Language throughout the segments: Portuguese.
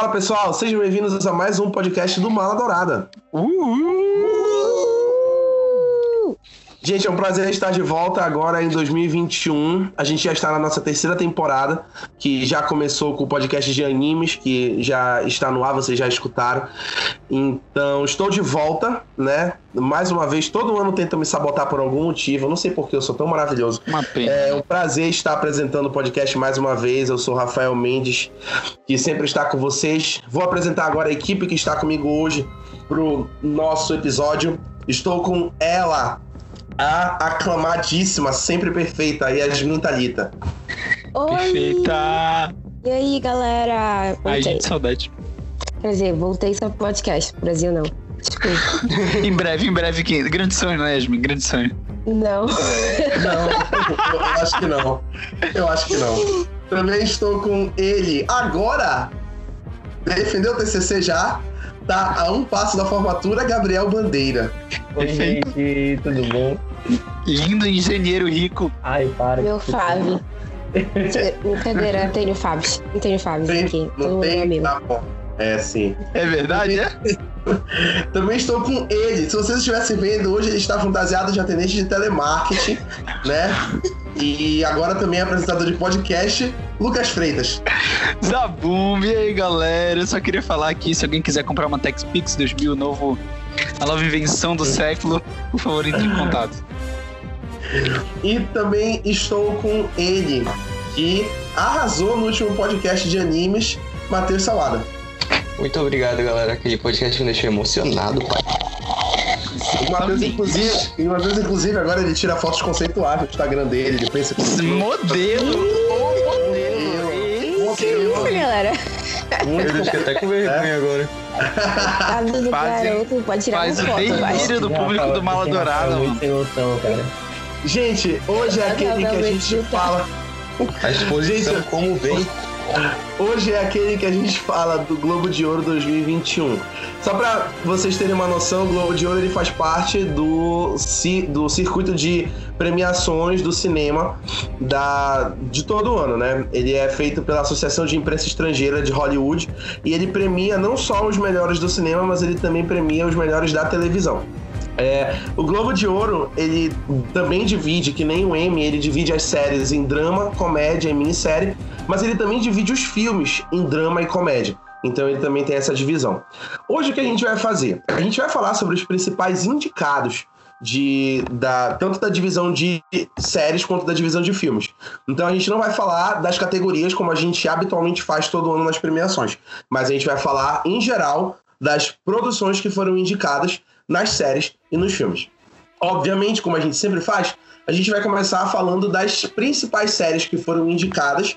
Fala pessoal, sejam bem-vindos a mais um podcast do Mala Dourada. Gente, é um prazer estar de volta agora em 2021. A gente já está na nossa terceira temporada, que já começou com o podcast de animes, que já está no ar, vocês já escutaram. Então, estou de volta, né? Mais uma vez, todo ano tenta me sabotar por algum motivo. Eu não sei porque eu sou tão maravilhoso. Uma pena. É um prazer estar apresentando o podcast mais uma vez. Eu sou Rafael Mendes, que sempre está com vocês. Vou apresentar agora a equipe que está comigo hoje para o nosso episódio. Estou com ela, a aclamadíssima, sempre perfeita, Yasmin Thalita. Oi! Perfeita! E aí, galera? Ai, Voltei. gente, saudade. Quer dizer, voltei só pro podcast. Brasil não. Desculpa. em breve, em breve, que grande sonho, né, Yasmin? Grande sonho. não. Não, eu acho que não. Eu acho que não. Também estou com ele agora. Defendeu o TCC já? Tá a um passo da formatura, Gabriel Bandeira. Oi, Perfeito. gente, tudo bom? Lindo engenheiro rico. Ai, para. Meu Fábio. Brincadeira, não tenho Fábio. Não tenho Fábio Tem- aqui. Todo não mundo é tem? amigo. Tá bom. É, sim. É verdade, é? Também estou com ele. Se vocês estivessem vendo, hoje ele está fantasiado de atendente de telemarketing, né? E agora também é apresentador de podcast, Lucas Freitas. Zabum, e aí, galera? Eu só queria falar aqui, se alguém quiser comprar uma TechPix 2000, novo, a nova invenção do século, por favor, entre em contato. E também estou com ele, que arrasou no último podcast de animes, Matheus Salada. Muito obrigado, galera. Aquele podcast me deixou emocionado, pai. O Matheus, inclusive, e o Matheus, inclusive, agora ele tira fotos conceituais no Instagram dele, ele pensa que. Modelo! Que isso, galera? Eu fiquei até com vergonha agora. Tá do Faz- garoto, pode tirar Faz uma o foto, do público do Mala Dourada, mano. Emoção, cara. Gente, hoje é aquele que a gente fala. A exposição, Gente, como vem. Hoje é aquele que a gente fala do Globo de Ouro 2021. Só pra vocês terem uma noção, o Globo de Ouro ele faz parte do, do circuito de premiações do cinema da, de todo ano, né? Ele é feito pela Associação de Imprensa Estrangeira de Hollywood e ele premia não só os melhores do cinema, mas ele também premia os melhores da televisão. É, o Globo de Ouro, ele também divide, que nem o Emmy, ele divide as séries em drama, comédia e minissérie, mas ele também divide os filmes em drama e comédia. Então ele também tem essa divisão. Hoje o que a gente vai fazer? A gente vai falar sobre os principais indicados de da, tanto da divisão de séries quanto da divisão de filmes. Então a gente não vai falar das categorias como a gente habitualmente faz todo ano nas premiações, mas a gente vai falar em geral das produções que foram indicadas nas séries e nos filmes. Obviamente, como a gente sempre faz, a gente vai começar falando das principais séries que foram indicadas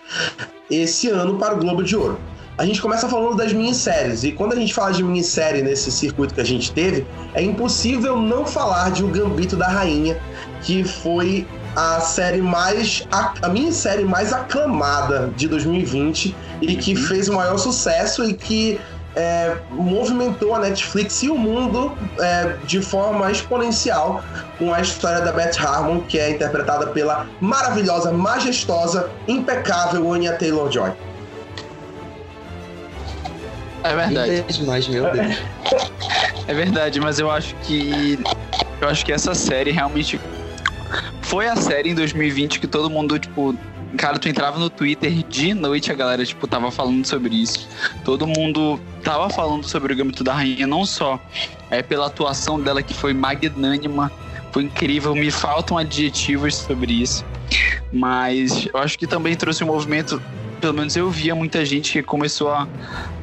esse ano para o Globo de Ouro. A gente começa falando das minisséries, e quando a gente fala de minissérie nesse circuito que a gente teve, é impossível não falar de O Gambito da Rainha, que foi a série mais. a, a minissérie mais aclamada de 2020 e que fez o maior sucesso e que é, movimentou a Netflix e o mundo é, de forma exponencial com a história da Beth Harmon, que é interpretada pela maravilhosa, majestosa, impecável Anya Taylor-Joy. É verdade. Mas, meu Deus. É verdade, mas eu acho que. Eu acho que essa série realmente. Foi a série em 2020 que todo mundo, tipo. Cara, tu entrava no Twitter de noite, a galera, tipo, tava falando sobre isso. Todo mundo tava falando sobre o Gambito da Rainha, não só é, pela atuação dela, que foi magnânima, foi incrível, me faltam adjetivos sobre isso. Mas eu acho que também trouxe um movimento, pelo menos eu via muita gente que começou a,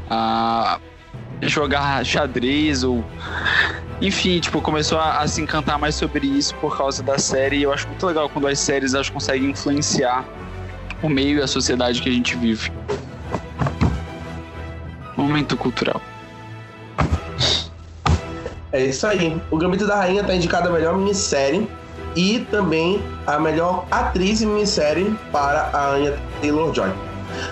a jogar xadrez ou enfim, tipo, começou a, a se encantar mais sobre isso por causa da série. E eu acho muito legal quando as séries elas conseguem influenciar o meio e a sociedade que a gente vive. Momento cultural. É isso aí. O Gambito da Rainha tá indicado a melhor minissérie e também a melhor atriz em minissérie para a Anya Taylor-Joy.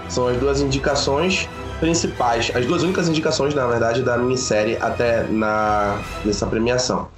São as duas indicações principais, as duas únicas indicações, na verdade, da minissérie até na, nessa premiação.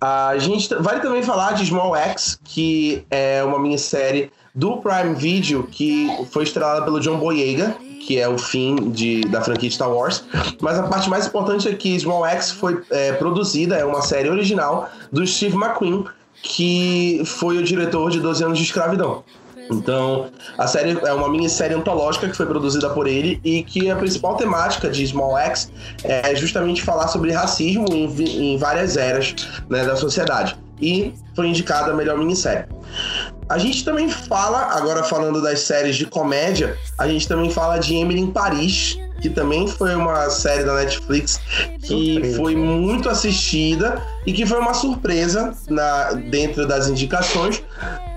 A gente vale também falar de Small X, que é uma minissérie do Prime Video que foi estrelada pelo John Boyega que é o fim de, da franquia Star Wars. Mas a parte mais importante é que Small Axe foi é, produzida, é uma série original do Steve McQueen, que foi o diretor de 12 anos de escravidão. Então, a série é uma minissérie antológica que foi produzida por ele e que a principal temática de Small Axe é justamente falar sobre racismo em, em várias eras né, da sociedade. E foi indicada a melhor minissérie. A gente também fala, agora falando das séries de comédia, a gente também fala de Emily em Paris, que também foi uma série da Netflix que foi muito assistida e que foi uma surpresa na, dentro das indicações,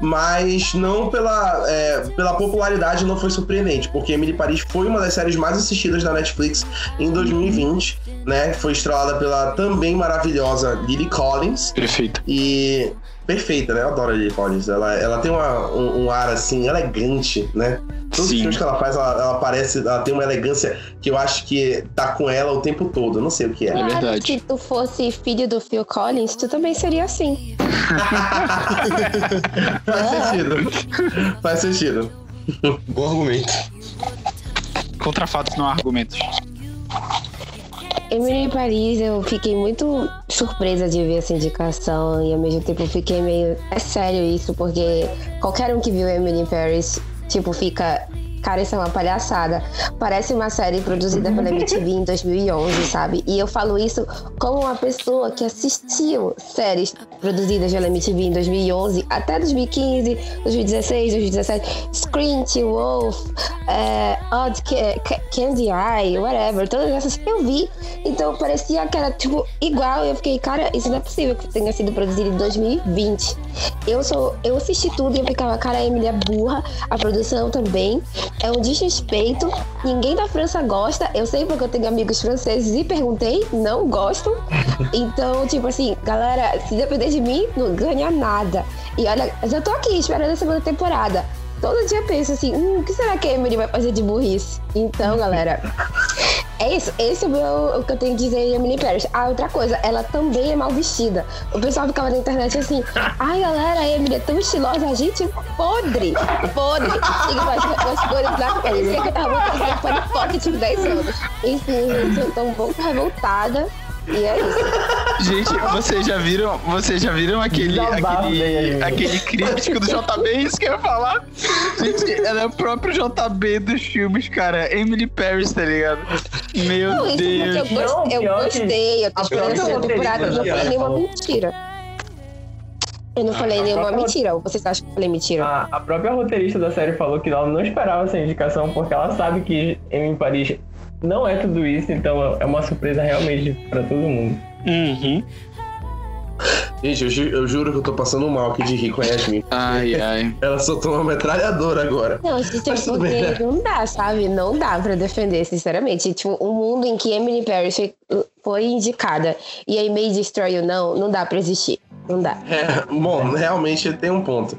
mas não pela, é, pela popularidade não foi surpreendente, porque Emily Paris foi uma das séries mais assistidas da Netflix em 2020, né? Foi estrelada pela também maravilhosa Lily Collins. Perfeito. E perfeita, né? Eu adoro a Lily Collins. Ela, ela tem uma, um, um, ar assim elegante, né? Todos Sim. os filmes que ela faz, ela, ela, parece, ela tem uma elegância que eu acho que tá com ela o tempo todo. Eu não sei o que é. Claro, é verdade. Se tu fosse filho do Phil Collins, tu também seria assim. Faz sentido. Faz sentido. Bom argumento. Contra fatos, não há argumentos. Emily Paris, eu fiquei muito surpresa de ver essa indicação e ao mesmo tempo fiquei meio. É sério isso, porque qualquer um que viu Emily Paris, tipo, fica Cara, isso é uma palhaçada. Parece uma série produzida pela MTV em 2011, sabe? E eu falo isso como uma pessoa que assistiu séries produzidas pela MTV em 2011 até 2015, 2016, 2017. Scream, Wolf, é, Odd Candy Eye, whatever. Todas essas eu vi. Então parecia que era, tipo, igual. Eu fiquei, cara, isso não é possível que tenha sido produzido em 2020. Eu sou, eu assisti tudo e eu ficava, cara, a Emily é burra, a produção também é um desrespeito. Ninguém da França gosta. Eu sei porque eu tenho amigos franceses e perguntei, não gostam. Então, tipo assim, galera, se depender de mim, não ganha nada. E olha, já tô aqui esperando a segunda temporada todo dia penso assim, hum, o que será que a Emily vai fazer de burrice? Então, galera, é isso. Esse é o, meu, o que eu tenho que dizer de Emily Paris. Ah, outra coisa, ela também é mal vestida. O pessoal ficava na internet assim, ai, galera, a Emily é tão estilosa, a gente podre, podre. E as cores lá, parecia que eu tava fazendo pano pocket de 10 anos. Enfim, gente, eu tô um pouco revoltada. E é isso. Gente, vocês já viram, vocês já viram aquele, aquele, aquele crítico do JB? Isso que eu ia falar. Gente, ela é o próprio JB dos filmes, cara. Emily Paris, tá ligado? Meu não, Deus. Eu, gost, eu gostei, eu tô esperando temporada. Eu não falei nenhuma mentira. Eu não falei nenhuma mentira, ou vocês acham que eu falei mentira? A, a, própria roteirista da série falou que ela não esperava essa indicação, porque ela sabe que Emily Paris não é tudo isso, então é uma surpresa realmente para todo mundo. Uhum. Gente, eu, ju eu, juro que eu tô passando mal aqui de rir com a Yasmin. Ai, ai. Ela soltou uma metralhadora agora. Não, gente, é porque bem, né? não dá, sabe? Não dá pra defender, sinceramente. Tipo, um mundo em que Emily Paris foi indicada e aí May Destroy You não, não dá pra existir. Não dá. É, bom, realmente tem um ponto.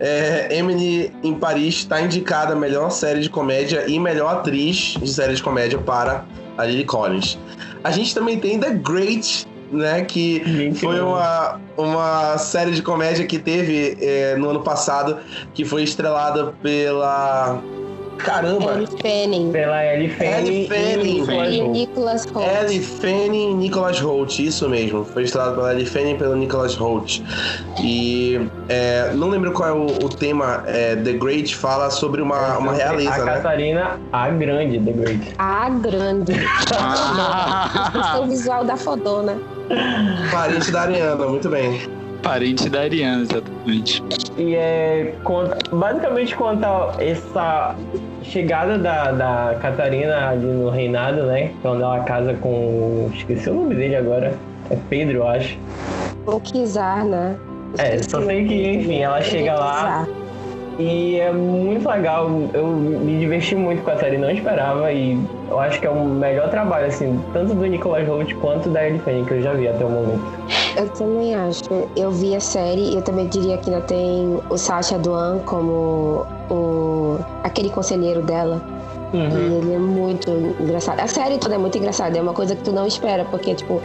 É, Emily em Paris está indicada a melhor série de comédia e melhor atriz de série de comédia para a Lily Collins. A gente também tem The Great, né? Que Gente, foi uma, uma série de comédia que teve é, no ano passado, que foi estrelada pela Caramba! Ellie Fanning. Pela Ellie Fanning. Ellie Fanning. E Nicholas Holt. Ellie Fanning e Nicholas Holt, isso mesmo. Foi estrelado pela Ellie Fanning e pelo Nicholas Holt. E é, não lembro qual é o, o tema. É, The Great fala sobre uma, uma realeza, a né? A Catarina, a grande The Great. A grande. Ah. o visual da fodona. Parente da Ariana, muito bem. Parente da Ariana, exatamente. E é. Conta, basicamente conta essa chegada da, da Catarina ali no reinado, né? Quando ela casa com. Esqueci o nome dele agora. É Pedro, eu acho. O Kizar, né? É, só sei que, enfim, ela chega lá. E é muito legal, eu me diverti muito com a série, não esperava e eu acho que é o melhor trabalho, assim, tanto do Nicolas Holt quanto da Ellie Fanning que eu já vi até o momento. Eu também acho. Eu vi a série e eu também diria que ainda tem o Sacha Duan como o aquele conselheiro dela. E ele é muito engraçado. A série toda é muito engraçada, é uma coisa que tu não espera, porque, tipo,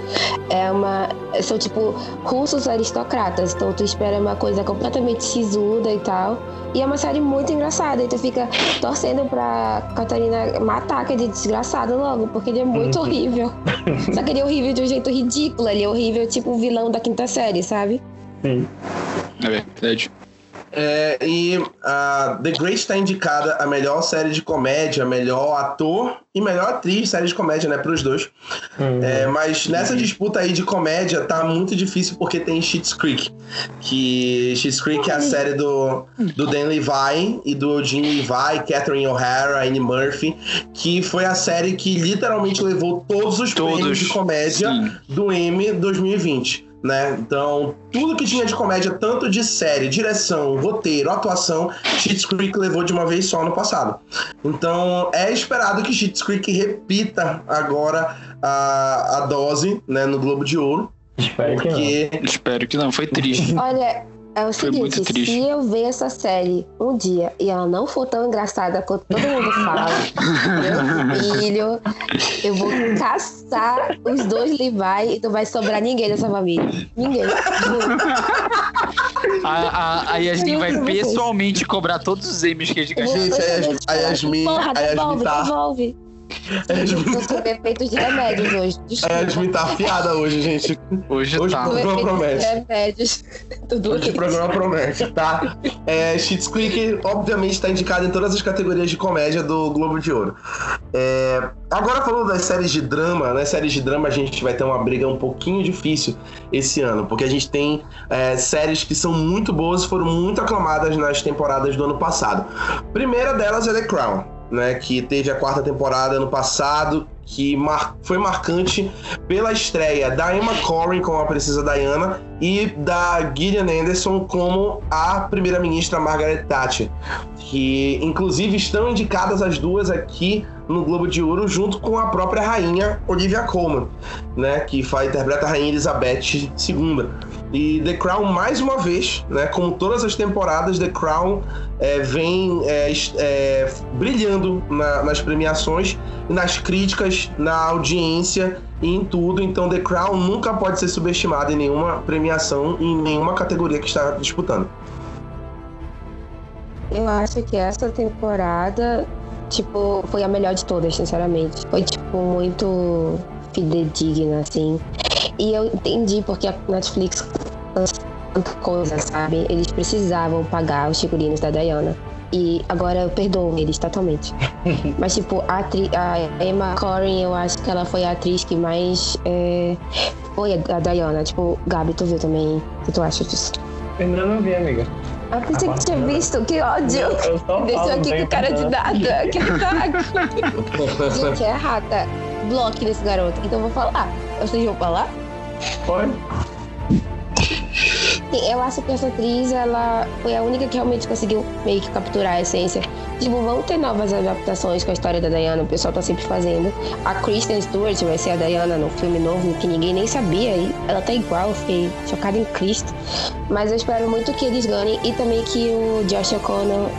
é uma. São, tipo, russos aristocratas, então tu espera uma coisa completamente sisuda e tal. E é uma série muito engraçada, e tu fica torcendo pra Catarina matar aquele desgraçado logo, porque ele é muito Uhum. horrível. Só que ele é horrível de um jeito ridículo, ele é horrível, tipo o vilão da quinta série, sabe? Sim. É verdade. É, e a The Great está indicada a melhor série de comédia, melhor ator e melhor atriz série de comédia, né, para os dois. Uhum. É, mas nessa disputa aí de comédia tá muito difícil porque tem Schitt's Creek, que Schitt's Creek é a série do, do Dan Levine e do Jim Levi, Catherine O'Hara, Annie Murphy, que foi a série que literalmente levou todos os prêmios Todos. de comédia Sim. do M 2020. Né? Então, tudo que tinha de comédia, tanto de série, direção, roteiro, atuação, Schitt's Creek levou de uma vez só no passado. Então, é esperado que Schitt's Creek repita agora a, a dose né, no Globo de Ouro, Espero que não. porque Espero que não. Foi triste. Olha, é o Foi seguinte, se eu ver essa série um dia e ela não for tão engraçada quanto todo mundo fala, meu filho, eu vou caçar os dois Levi e não vai sobrar ninguém dessa família. Ninguém. A, a, a Yasmin vai pessoalmente cobrar todos os M's que a gente gastou. Gente, a Yasmin- Porra, a Yasmin devolve, tá- devolve. Eu tô com efeitos de remédios hoje. a Desculpa. Yasmin tá afiada hoje, gente. Hoje, Hoje tá. pro- Com efeitos de promete. remédios. Tudo Hoje o programa promete, tá? É, Schitt's Creek, obviamente, está indicado em todas as categorias de comédia do Globo de Ouro. É, agora falando das séries de drama, né? Séries de drama a gente vai ter uma briga um pouquinho difícil esse ano, porque a gente tem é, séries que são muito boas e foram muito aclamadas nas temporadas do ano passado. Primeira delas é The Crown, né? Que teve a quarta temporada ano passado, que mar- foi marcante pela estreia da Emma Corrin como a Princesa Diana e da Gillian Anderson como a primeira-ministra Margaret Thatcher, que inclusive estão indicadas as duas aqui no Globo de Ouro junto com a própria rainha Olivia Colman, né, que faz, interpreta a rainha Elizabeth II. E The Crown mais uma vez, né, como todas as temporadas, The Crown é, vem é, é, brilhando na- nas premiações, nas críticas, na audiência e em tudo. Então The Crown nunca pode ser subestimado em nenhuma premiação em nenhuma categoria que está disputando. Eu acho que essa temporada, tipo, foi a melhor de todas, sinceramente. Foi, tipo, muito fidedigna, assim. E eu entendi porque a Netflix lançou tanta coisa, sabe? Eles precisavam pagar os figurinos da Diana. E agora eu perdoo eles totalmente. Mas, tipo, a, a Emma Corrin, eu acho que ela foi a atriz que mais é, foi a, a Diana. Tipo, Gabi, tu viu também? O que tu acha disso? Eu ainda não vi, amiga. Ah, pensei que tinha visto, que ódio! Eu só Deixou aqui não com cara de nada. Que ataque. Gente, é rata. Bloque desse garoto. Então eu vou falar. Vocês vão falar? Pode? Sim, eu acho que essa atriz, ela foi a única que realmente conseguiu meio que capturar a essência. Tipo, vão ter novas adaptações com a história da Diana, o pessoal tá sempre fazendo. A Kristen Stewart vai ser a Diana no filme novo, que ninguém nem sabia. E ela tá igual, eu fiquei chocada em Cristo. Mas eu espero muito que eles ganhem e também que o Josh O'Connor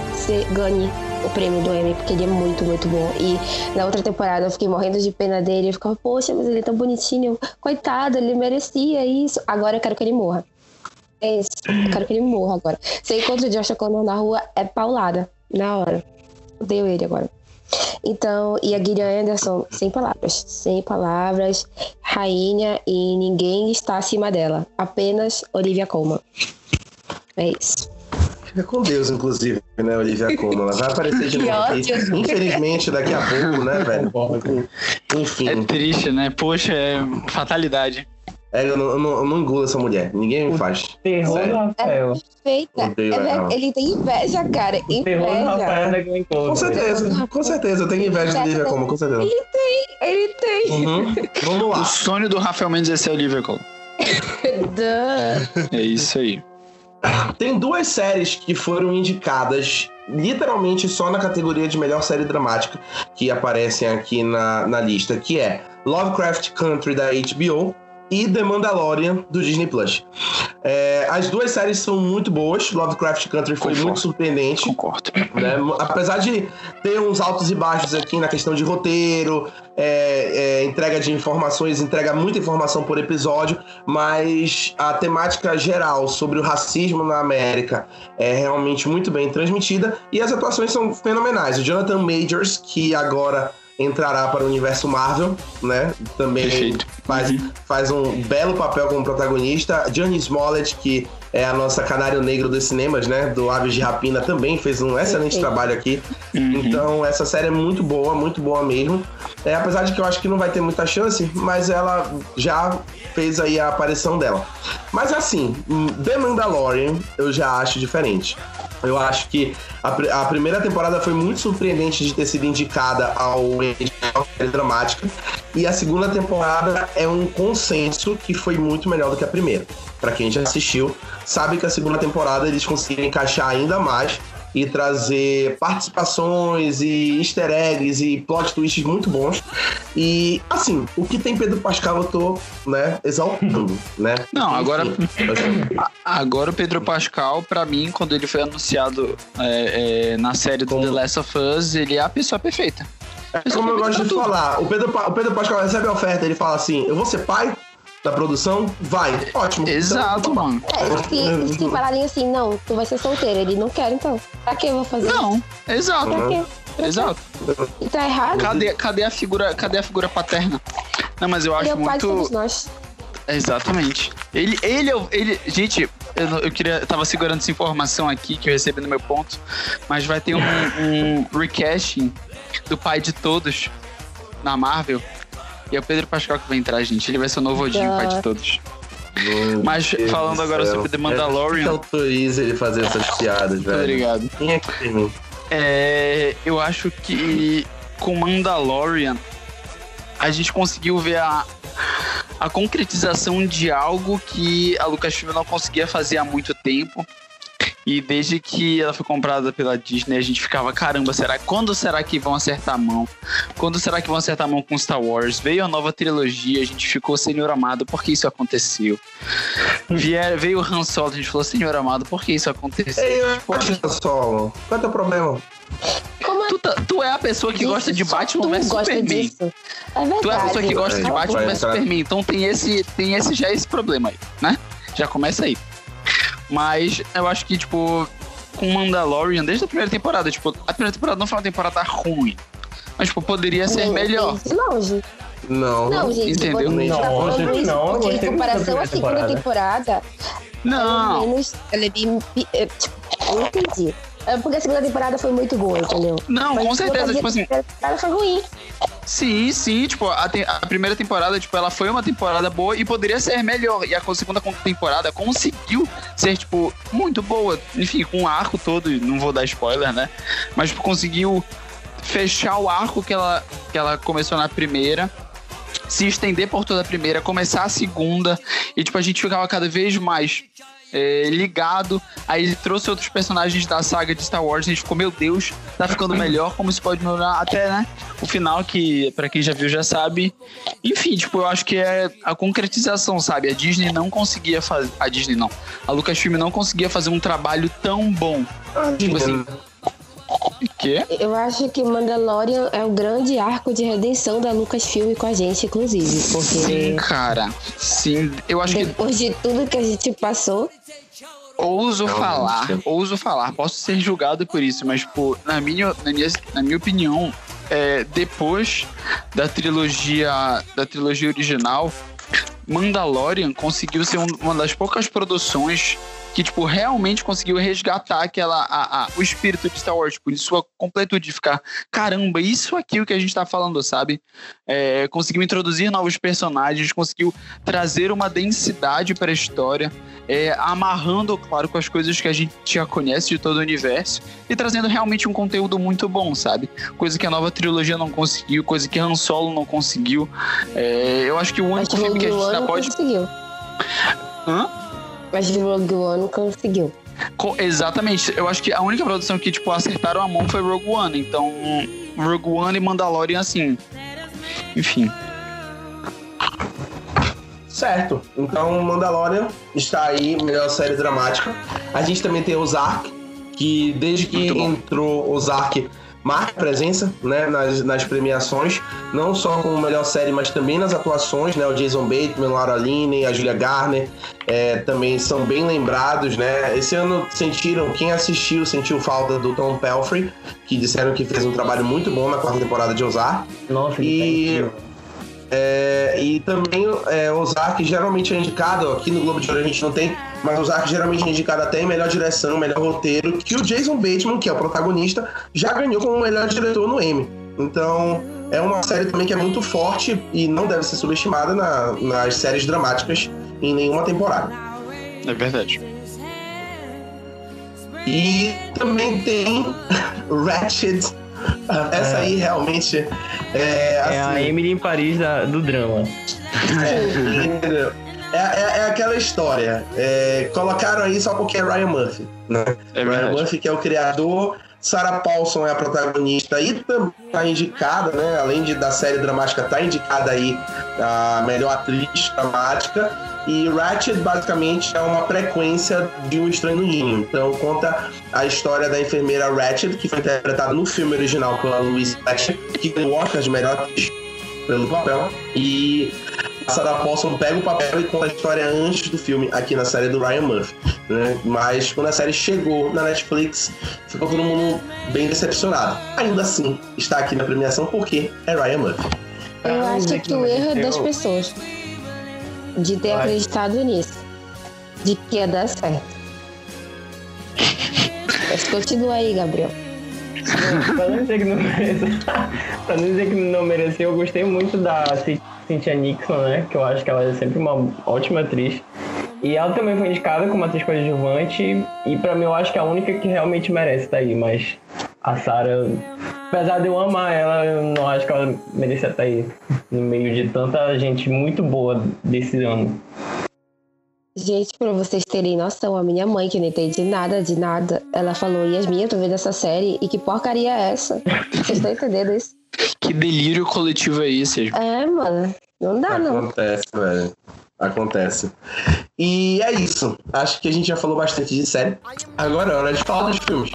ganhe o prêmio do Emmy, porque ele é muito, muito bom. E na outra temporada eu fiquei morrendo de pena dele. Eu ficava, poxa, mas ele é tão bonitinho. Coitado, ele merecia isso. Agora eu quero que ele morra. É isso. Eu quero que ele morra agora. Se eu encontro o Josh O'Connor na rua, é paulada. Na hora. Odeio ele agora. Então, e a Gillian Anderson, sem palavras. Sem palavras. Rainha e ninguém está acima dela. Apenas Olivia Colman. É isso. Fica com Deus, inclusive, né, Olivia Colman? Ela vai aparecer de novo aqui. Infelizmente, daqui a pouco, né, velho? Enfim. É triste, né? Poxa, é fatalidade. É, eu, não, eu não- eu não engulo essa mulher. Ninguém me faz. Terror Sério. do Rafael. Feita. Odeio Ele, ela. ele tem inveja, cara. O terror do Rafael Inveja. Glenn Close. Com certeza, com certeza. Eu tenho inveja de Olivia Colman, com certeza. Ele tem, ele tem. Uhum. Vamos O lá. sonho do Rafael Mendes é ser o Liverpool. Duh. É isso aí. Tem duas séries que foram indicadas literalmente só na categoria de melhor série dramática que aparecem aqui na, na lista, que é Lovecraft Country da HBO e The Mandalorian do Disney Plus. É, as duas séries são muito boas. Lovecraft Country foi Concordo. muito surpreendente. Concordo. né? Apesar de ter uns altos e baixos aqui na questão de roteiro, é, é, entrega de informações, entrega muita informação por episódio, mas a temática geral sobre o racismo na América é realmente muito bem transmitida e as atuações são fenomenais. O Jonathan Majors, que agora entrará para o universo Marvel, né? Também Perfeito. faz, faz um belo papel como protagonista. Johnny Smollett, que é a nossa canário negro dos cinemas, né? Do Aves de Rapina, também fez um excelente Perfeito. trabalho aqui. Uhum. Então, essa série é muito boa, muito boa mesmo. É, apesar de que eu acho que não vai ter muita chance, mas ela já fez aí a aparição dela. Mas assim, The Mandalorian eu já acho diferente. Eu acho que a, a primeira temporada foi muito surpreendente de ter sido indicada ao série dramática. E a segunda temporada é um consenso que foi muito melhor do que a primeira. Pra quem já assistiu, sabe que a segunda temporada eles conseguiram encaixar ainda mais e trazer participações e easter eggs e plot twists muito bons. E, assim, o que tem Pedro Pascal eu tô, né, exaltando, né? Não, agora- Enfim, Agora o Pedro Pascal, pra mim, quando ele foi anunciado é, é, na série do Como- The Last of Us, ele é a pessoa perfeita. É como eu gosto de falar, o Pedro, o Pedro Pascal recebe a oferta, ele fala assim: eu vou ser pai da produção? Vai, ótimo. Exato, Então, mano. É, se, se falarem assim, não, tu vai ser solteiro. Ele não quer, então. Pra que eu vou fazer? Não, exato, Pra quê? exato. E tá errado? Cadê, cadê a figura, cadê a figura paterna? Não, mas eu Ele é acho o pai muito. nós. Exatamente. Ele, ele, é ele, gente, eu, eu queria, eu tava segurando essa informação aqui que eu recebi no meu ponto, mas vai ter um, um recasting do pai de todos na Marvel. E é o Pedro Pascal que vai entrar, gente. Ele vai ser o novo Odin, pai de todos. Meu Mas Deus falando do agora céu. sobre The É, Mandalorian. que autoriza ele fazer essas piadas, Tá velho? ligado? Quem é que tem? É, eu acho que com Mandalorian a gente conseguiu ver a, a concretização de algo que a Lucasfilm não conseguia fazer há muito tempo. E desde que ela foi comprada pela Disney, a gente ficava, caramba, será quando será que vão acertar a mão? Quando será que vão acertar a mão com Star Wars? Veio a nova trilogia, a gente ficou, Senhor amado, por que isso aconteceu? Vier, veio o Han Solo, a gente falou, Senhor amado, por que isso aconteceu? Ei, eu Tipo, acho solo. Qual é o teu problema? Como Tu, tá- tu é a pessoa que Isso, gosta de Batman vs Superman. disso. É verdade. Tu é a pessoa que gosta de É, Batman vai vs. Superman. Então tem esse, tem esse já esse problema aí, né? Já começa aí. Mas eu acho que, tipo, com Mandalorian, desde a primeira temporada, tipo, a primeira temporada não foi uma temporada ruim. Mas, tipo, poderia ser Não, melhor. De longe. Não. Não, gente. Entendeu? Tá Não, falando não, isso eu porque em comparação à segunda primeira temporada, ela é Não, menos. Ela é bem. é, Tipo, eu não entendi. É porque a segunda temporada foi muito boa, entendeu? não, Mas com a certeza, segunda tipo assim, temporada foi ruim. Sim, sim, tipo, a, te- a primeira temporada, tipo, ela foi uma temporada boa e poderia ser melhor. E a segunda temporada conseguiu ser, tipo, muito boa. Enfim, com o arco todo, não vou dar spoiler, né? Mas tipo, conseguiu fechar o arco que ela, que ela começou na primeira, se estender por toda a primeira, começar a segunda, e tipo, a gente ficava cada vez mais é, ligado. Aí ele trouxe outros personagens da saga de Star Wars, a gente ficou, meu Deus, tá ficando melhor, como isso pode melhorar até, né? O final, que pra quem já viu já sabe. Enfim, tipo, eu acho que é a concretização, sabe? A Disney não conseguia fazer. A Disney não. A Lucasfilm não conseguia fazer um trabalho tão bom. Tipo assim. Que? Eu acho que Mandalorian é o grande arco de redenção da Lucasfilm com a gente, inclusive. Porque Sim, cara. Sim, eu acho que depois de tudo que a gente passou, ouso Realmente. falar, ouso falar, posso ser julgado por isso, mas, pô, na minha, na minha, na minha opinião, é, depois da trilogia, da trilogia original, Mandalorian conseguiu ser um- uma das poucas produções que, tipo, realmente conseguiu resgatar aquela, a, a- o espírito de Star Wars, tipo, em sua completude, de ficar, caramba, isso aqui é o que a gente tá falando, sabe? É, conseguiu introduzir novos personagens, conseguiu trazer uma densidade para a história, é, amarrando, claro, com as coisas que a gente já conhece de todo o universo e trazendo realmente um conteúdo muito bom, sabe? Coisa que a nova trilogia não conseguiu, coisa que Han Solo não conseguiu. É, eu acho que o único filme que a gente ainda pode. conseguiu. Hã? Mas Rogue One conseguiu. Co- Exatamente. Eu acho que a única produção que, tipo, acertaram a mão foi Rogue One. Então, Rogue One e Mandalorian, assim. Enfim. Certo. Então, Mandalorian está aí, melhor série dramática. A gente também tem Ozark, que desde que entrou Ozark marca presença né, nas, nas premiações, não só como melhor série, mas também nas atuações, né? O Jason Bateman, Laura Linney, a Julia Garner é, também são bem lembrados, né? Esse ano sentiram, quem assistiu sentiu falta do Tom Pelfrey, que disseram que fez um trabalho muito bom na quarta temporada de Ozark. Nossa, E, é, e também é, Ozark geralmente é indicado, aqui no Globo de Ouro a gente não tem, mas Ozark geralmente é indicado até em melhor direção, melhor roteiro, que o Jason Bateman, que é o protagonista, já ganhou como melhor diretor no Emmy. Então é uma série também que é muito forte e não deve ser subestimada na- nas séries dramáticas em nenhuma temporada. É verdade. E também tem Ratched. Essa aí realmente é, É a assim, Emily em Paris da- do drama. É, é, é aquela história. É, colocaram aí só porque é Ryan Murphy. Né? É Ryan. Murphy, que é o criador. Sarah Paulson é a protagonista e também está indicada, né? Além de da série dramática, tá indicada aí a melhor atriz dramática. E Ratchet basicamente é uma frequência de Um Estranho no Ninho. Então conta a história da enfermeira Ratchet, que foi interpretada no filme original pela Louise Ratchet, que ganhou o Oscar de melhor atriz pelo papel. E a Sarah Paulson pega o papel e conta a história antes do filme, aqui na série do Ryan Murphy. Né? Mas quando a série chegou na Netflix, ficou todo mundo bem decepcionado. Ainda assim, está aqui na premiação porque é Ryan Murphy. Eu acho que o erro é das pessoas. De ter Vai. acreditado nisso. De que ia dar certo. Mas continua aí, Gabriel. pra não dizer que não mereceu, pra não dizer que não mereceu, eu gostei muito da Cynthia Nixon, né? Que eu acho que ela é sempre uma ótima atriz. E ela também foi indicada como atriz coadjuvante. E pra mim eu acho que é a única que realmente merece estar aí. Mas a Sarah, apesar de eu amar ela, eu não acho que ela merecia estar aí. No meio de tanta gente muito boa desse ano. Gente, pra vocês terem noção, a minha mãe, que não entende nada de nada, ela falou, Yasmin, eu tô vendo essa série e que porcaria é essa? Vocês estão entendendo isso? Que delírio coletivo é esse? É, mano. Não dá, não. Acontece, velho. Acontece. E é isso. Acho que a gente já falou bastante de série. Agora é hora de falar dos filmes.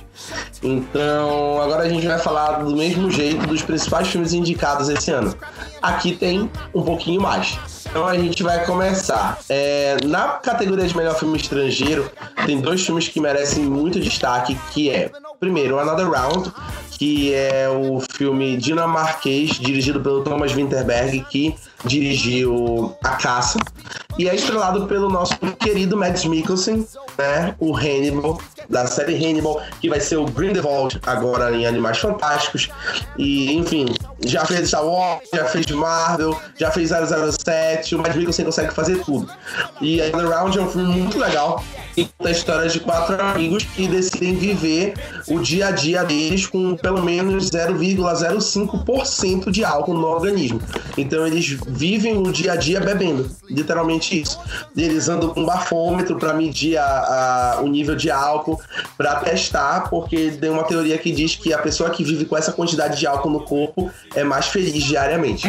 Então, agora a gente vai falar do mesmo jeito dos principais filmes indicados esse ano. Aqui tem um pouquinho mais. Então a gente vai começar. É, na categoria de melhor filme estrangeiro, tem dois filmes que merecem muito destaque, que é, primeiro, Another Round, que é o filme dinamarquês dirigido pelo Thomas Winterberg, que dirigiu A Caça, e é estrelado pelo nosso querido Mads Mikkelsen, né? O Hannibal, da série Hannibal, que vai ser o Grindelwald agora em Animais Fantásticos. E, enfim, já fez Star Wars, já fez Marvel, já fez 007, o Mads Mikkelsen consegue fazer tudo. E Another Round é um filme muito legal, e conta a história de quatro amigos que decidem viver o dia a dia deles com pelo menos 0,05% de álcool no organismo. Então eles vivem o dia a dia bebendo, literalmente isso. Eles andam com um bafômetro para medir a- a- o nível de álcool, para testar, porque tem uma teoria que diz que a pessoa que vive com essa quantidade de álcool no corpo é mais feliz diariamente.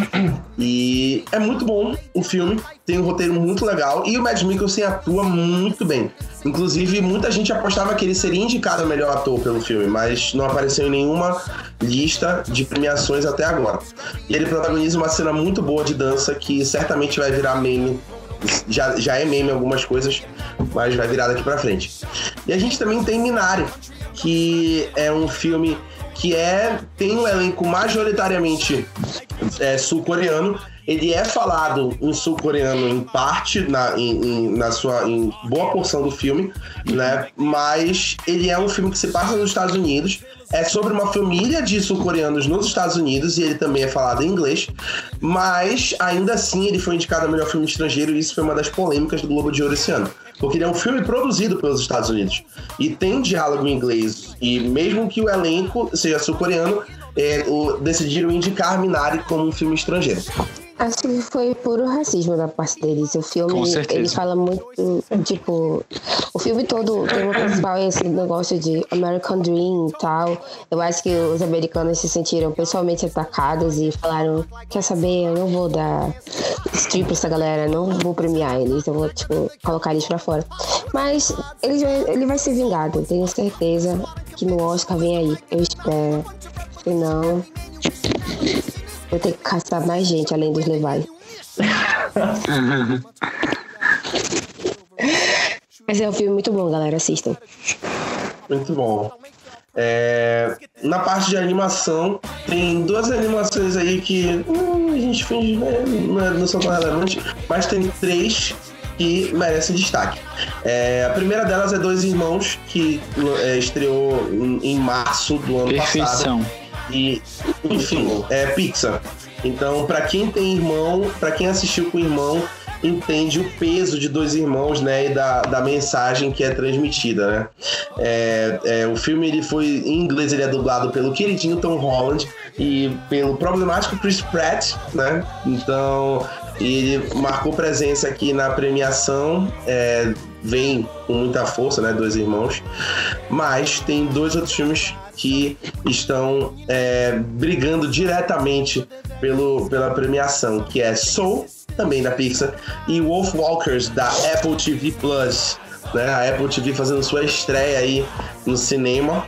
E é muito bom o filme, tem um roteiro muito legal e o Mads Mikkelsen atua muito bem. Inclusive, muita gente apostava que ele seria indicado a melhor ator pelo filme, mas não apareceu em nenhuma lista de premiações até agora. E ele protagoniza uma cena muito boa de dança que certamente vai virar meme. Já, já é meme algumas coisas, mas vai virar daqui pra frente. E a gente também tem Minari, que é um filme que é tem um elenco majoritariamente é, sul-coreano. Ele é falado em sul-coreano em parte, na, em, em- na sua em boa porção do filme, né? Mas ele é um filme que se passa nos Estados Unidos. É sobre uma família de sul-coreanos nos Estados Unidos e ele também é falado em inglês. Mas ainda assim ele foi indicado a melhor filme estrangeiro e isso foi uma das polêmicas do Globo de Ouro esse ano. Porque ele é um filme produzido pelos Estados Unidos e tem diálogo em inglês. E mesmo que o elenco seja sul-coreano, é, o- decidiram indicar Minari como um filme estrangeiro. Acho que foi puro racismo da parte deles. O filme, ele fala muito, tipo, o filme todo, o tema principal é esse negócio de American Dream e tal. Eu acho que os americanos se sentiram pessoalmente atacados e falaram, quer saber, eu não vou dar strip pra essa galera, não vou premiar eles, eu vou, tipo, colocar eles pra fora. Mas ele, ele vai ser vingado, tenho certeza que no Oscar vem aí, eu espero. Senão, eu tenho que caçar mais gente além dos Levi. Mas é um filme muito bom, galera, assistam. Muito bom. É, na parte de animação, tem duas animações aí que hum, a gente finge né, não, é, não são tão relevantes, mas tem três que merecem destaque. É, a primeira delas é Dois Irmãos, que é, estreou em, em, março do ano Perfeição. passado. E, enfim, é Pixar. Então, para quem tem irmão, para quem assistiu com irmão, entende o peso de dois irmãos, né, e da, da mensagem que é transmitida, né. É, é, o filme ele foi em inglês ele é dublado pelo queridinho Tom Holland e pelo problemático Chris Pratt, né. Então ele marcou presença aqui na premiação, é, vem com muita força, né, dois irmãos. Mas tem dois outros filmes que estão é, brigando diretamente pelo, pela premiação, que é Soul também da Pixar, e Wolf Walkers, da Apple TV Plus. Né? A Apple TV fazendo sua estreia aí no cinema,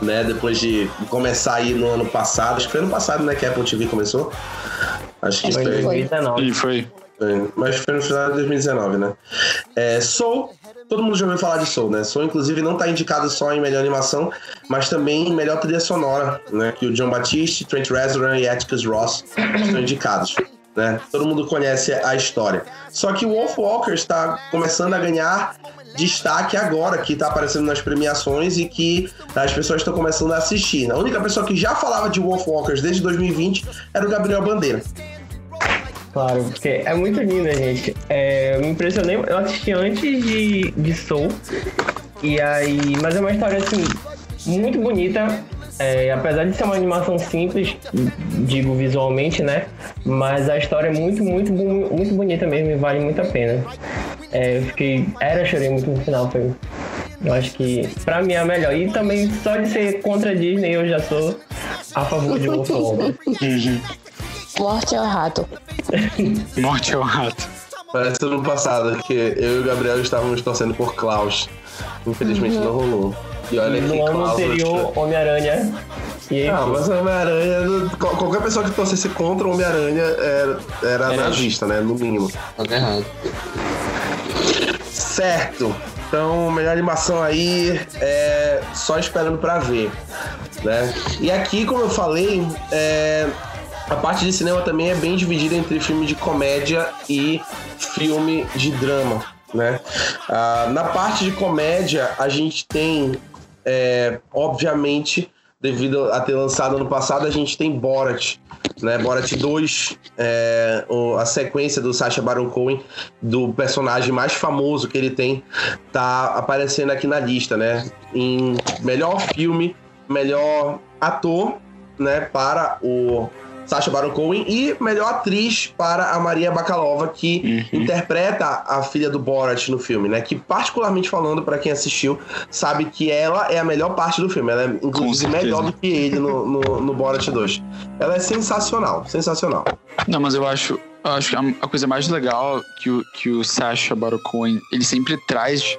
né? Depois de começar aí no ano passado. Acho que foi ano passado, né? Que a Apple TV começou. Acho que foi. foi. 2019. E foi. Mas foi no final de 2019, né? É, Soul, todo mundo já ouviu falar de Soul, né? Soul, inclusive, não está indicado só em melhor animação, mas também em melhor trilha sonora, né? Que o John Batiste, Trent Reznor e Atticus Ross estão indicados né? Todo mundo conhece a história. Só que o Wolf Walker está começando a ganhar destaque agora, que está aparecendo nas premiações e que as pessoas estão começando a assistir. A única pessoa que já falava de Wolf Walkers desde 2020 era o Gabriel Bandeira. Claro, porque é muito linda, gente. É, eu me impressionei, eu assisti antes de, de Soul. E aí, mas é uma história assim muito bonita. É, apesar de ser uma animação simples, digo visualmente, né? Mas a história é muito, muito, muito bonita mesmo e vale muito a pena. É, eu fiquei. Era, chorei muito no final, foi. Eu acho que pra mim é a melhor. E também só de ser contra a Disney eu já sou a favor de Wolf Morte ao rato. Morte ao rato. Parece no passado que eu e o Gabriel estávamos torcendo por Klaus. Infelizmente uhum. não rolou. E olha no que ano anterior, Homem-Aranha. Ah, mas Homem-Aranha, qualquer pessoa que torcesse contra o Homem-Aranha era, era, nazista, né? No mínimo. Tá errado. Certo. Então, melhor animação aí é só esperando para ver, né? E aqui, como eu falei, é, a parte de cinema também é bem dividida entre filme de comédia e filme de drama, né? Ah, na parte de comédia, a gente tem é, obviamente, devido a ter lançado ano passado, a gente tem Borat, né? Borat 2, é, a sequência do Sacha Baron Cohen, do personagem mais famoso que ele tem, tá aparecendo aqui na lista, né? Em melhor filme, melhor ator, né? Para o Sacha Baron Cohen e melhor atriz para a Maria Bakalova que uhum. interpreta a filha do Borat no filme, né? Que particularmente falando para quem assistiu sabe que ela é a melhor parte do filme. Ela é inclusive melhor do que ele no, no, no Borat 2. Ela é sensacional, sensacional. Não, mas eu acho eu acho que a, coisa mais legal que o, que o Sacha Baron Cohen ele sempre traz,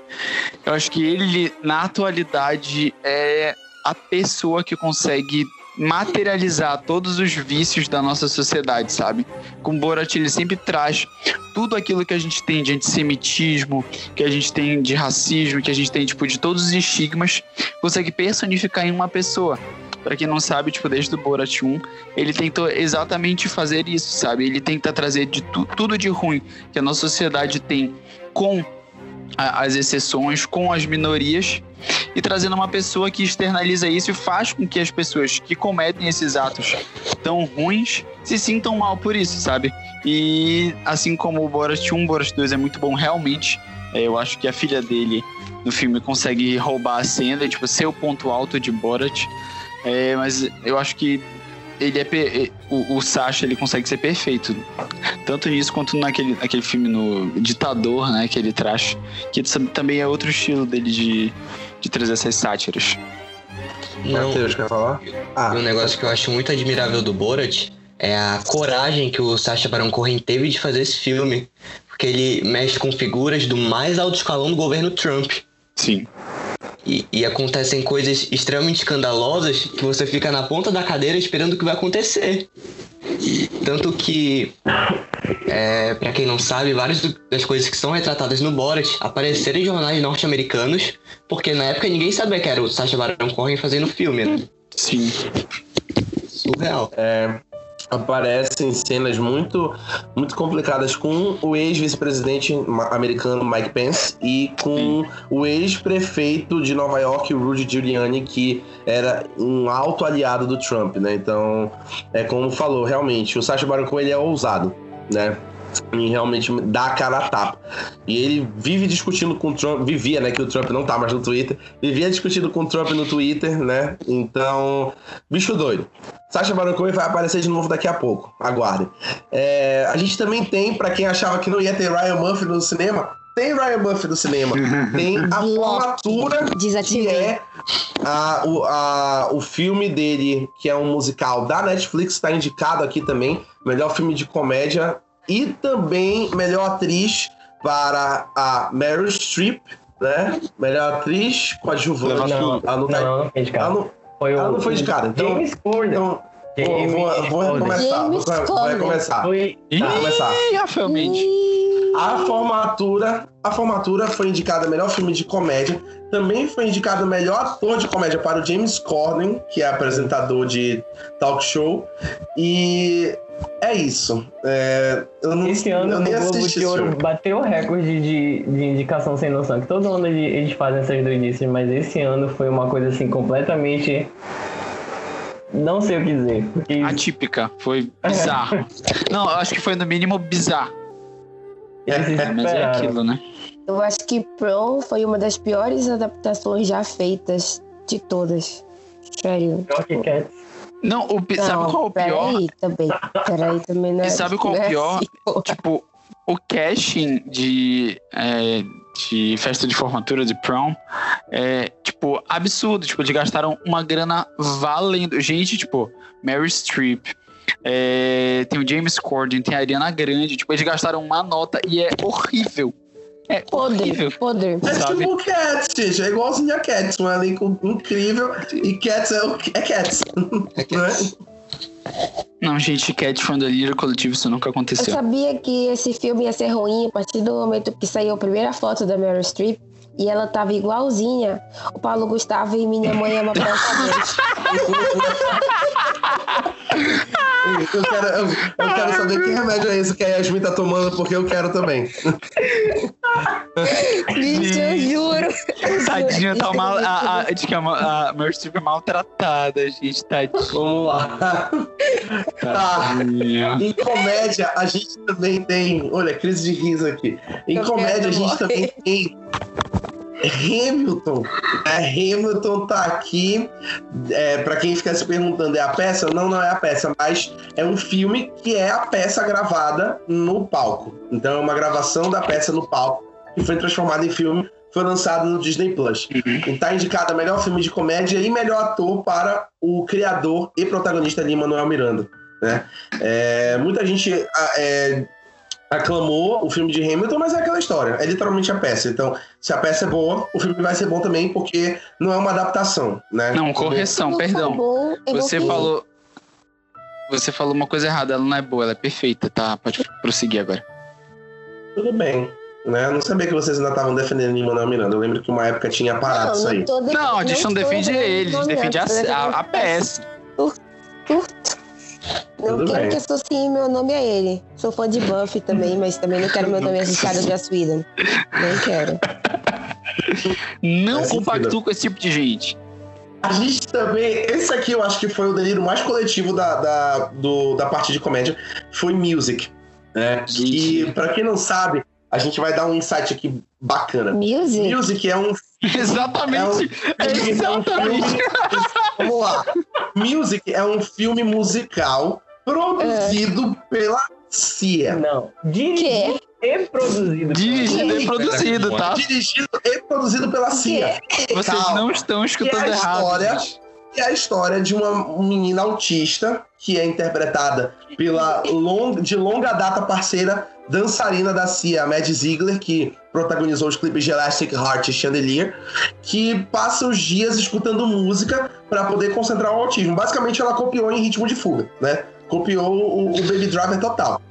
eu acho que ele na atualidade é a pessoa que consegue materializar todos os vícios da nossa sociedade, sabe? Com Borat ele sempre traz tudo aquilo que a gente tem de antissemitismo, que a gente tem de racismo, que a gente tem tipo de todos os estigmas, consegue personificar em uma pessoa. Para quem não sabe, tipo, desde o Borat 1, ele tentou exatamente fazer isso, sabe? Ele tenta trazer de tu, tudo de ruim que a nossa sociedade tem com as exceções, com as minorias e trazendo uma pessoa que externaliza isso e faz com que as pessoas que cometem esses atos tão ruins se sintam mal por isso, sabe? E assim como o Borat 1, Borat 2 é muito bom realmente, é, eu acho que a filha dele no filme consegue roubar a cena, tipo, ser o ponto alto de Borat. É, mas eu acho que ele é o, o Sasha ele consegue ser perfeito tanto nisso quanto naquele, naquele filme no Ditador né que ele traz que também é outro estilo dele de, de trazer essas sátiras não Mateus, quer falar? Ah, um negócio que eu acho muito admirável do Borat é a coragem que o Sacha Baron Cohen teve de fazer esse filme. Porque ele mexe com figuras do mais alto escalão do governo Trump. Sim. E, e acontecem coisas extremamente escandalosas que você fica na ponta da cadeira esperando o que vai acontecer. Tanto que, é, para quem não sabe, várias das coisas que são retratadas no Borat apareceram em jornais norte-americanos, porque na época ninguém sabia que era o Sacha Baron Cohen fazendo filme, né? Sim. Surreal. É, aparecem cenas muito, muito complicadas com o ex-vice-presidente americano Mike Pence e com o ex-prefeito de Nova York, Rudy Giuliani, que era um alto aliado do Trump, né? Então, é como falou, realmente, o Sacha Baron Cohen ele é ousado, né? Em realmente dar a cara a tapa. E ele vive discutindo com o Trump, vivia, né? Que o Trump não tá mais no Twitter, vivia discutindo com o Trump no Twitter, né? Então, bicho doido. Sacha Baron Cohen vai aparecer de novo daqui a pouco. Aguardem. É, a gente também tem, pra quem achava que não ia ter Ryan Murphy no cinema, tem Ryan Murphy no cinema. Tem a formatura que é a- o, a- o filme dele, que é um musical da Netflix, está indicado aqui também. Melhor filme de comédia e também melhor atriz para a Meryl Streep, né? Melhor atriz coadjuvante. Leva Não, Ela não tá- não, não foi de ela cara. não- Foi ela o não foi de cara, então- James Corden. então, vou, James vou, vou Corden. recomeçar. James Vou, vou recomeçar. Foi Ih, Vou começar. Rafael Mendes. A formatura, a formatura foi indicada melhor filme de comédia. Também foi indicado melhor ator de comédia para o James Corden, que é apresentador de talk show. E é isso. É, eu não, Esse ano eu o Globo de Ouro bateu o recorde de, de indicação sem noção. Que todo ano eles fazem essas doidices, mas esse ano foi uma coisa assim completamente. Não sei o que dizer. Porque Atípica. Foi bizarro. Não, eu acho que foi no mínimo bizarro. eles se Mas é aquilo, né? Eu acho que Prom foi uma das piores adaptações já feitas de todas. Sério. Pior que Cats. Não, o, pi- sabe Não, qual é o pior? Peraí também. Peraí também, né? E sabe qual é o pior? Tipo, o casting de, é, de festa de formatura de prom é, tipo, absurdo. Tipo, eles gastaram uma grana valendo. Gente, tipo, Mary Streep, é, tem o James Corden, tem a Ariana Grande. Tipo, eles gastaram uma nota e é horrível. É horrível. Podre, podre. É sabe? tipo Cats, gente. É igualzinho a Cats. Um elenco incrível. E Cats é, o, é Cats. Né? Não, gente, Cat from Delírio Coletivo, isso nunca Eu aconteceu. sabia que esse filme ia ser ruim a partir do momento que saiu a primeira foto da Meryl Streep e ela tava igualzinha o Paulo Gustavo e Minha Mãe Ama Prontamente. Eu quero, eu, eu quero saber que remédio é esse que a Yasmin tá tomando, porque eu quero também. Bicho, eu juro. Tadinha, tá mal. é A, a, de que a, a Meryl Streep é maltratada, gente. Tadinha. Vamos lá. Tá. Em comédia, a gente também tem. Olha, crise de riso aqui. Em Eu comédia, a gente morrer. também tem. Hamilton. É, Hamilton tá aqui. É, para quem fica se perguntando, é a peça? Não, não é a peça, mas é um filme que é a peça gravada no palco. Então é uma gravação da peça no palco que foi transformada em filme. Foi lançado no Disney Plus. E tá indicado a melhor filme de comédia e melhor ator para o criador e protagonista ali, Manuel Miranda. Né? É, muita gente a- é, aclamou o filme de Hamilton, mas é aquela história. É literalmente a peça. Então, se a peça é boa, o filme vai ser bom também, porque não é uma adaptação, né? Não, correção, perdão. Você falou. Você falou uma coisa errada, ela não é boa, ela é perfeita, tá? Pode prosseguir agora. Tudo bem. Né? Eu não sabia que vocês ainda estavam defendendo o Manuel Miranda. Eu lembro que uma época tinha parado isso aí. defe- Não, a gente não, defende ele, a gente defende a, tô defendendo a, a peça. Não Tudo quero bem. que associem meu nome a ele. Sou fã de Buffy também, mas também não quero meu nome associado a Joss Whedon. Não quero. Não compactuo com esse tipo de gente. A gente também. Esse aqui eu acho que foi o delírio mais coletivo da, da, do- da parte de comédia. Foi Music. Né? E pra quem não sabe, a gente vai dar um insight aqui bacana. Music? Music é um Exatamente. É um Exatamente. Vamos lá. Music é um filme musical produzido pela CIA. Não. Dirigido e produzido. Dirigido e produzido, tá? Dirigido e produzido pela CIA. Vocês Calma. não estão escutando Que é a errado. É a história de uma menina autista que é interpretada pela long, de longa data parceira dançarina da CIA, Mad Ziegler, que protagonizou os clipes de Elastic Heart e Chandelier, que passa os dias escutando música para poder concentrar o autismo. Basicamente, ela copiou em ritmo de fuga, né? Copiou o, o Baby Driver total.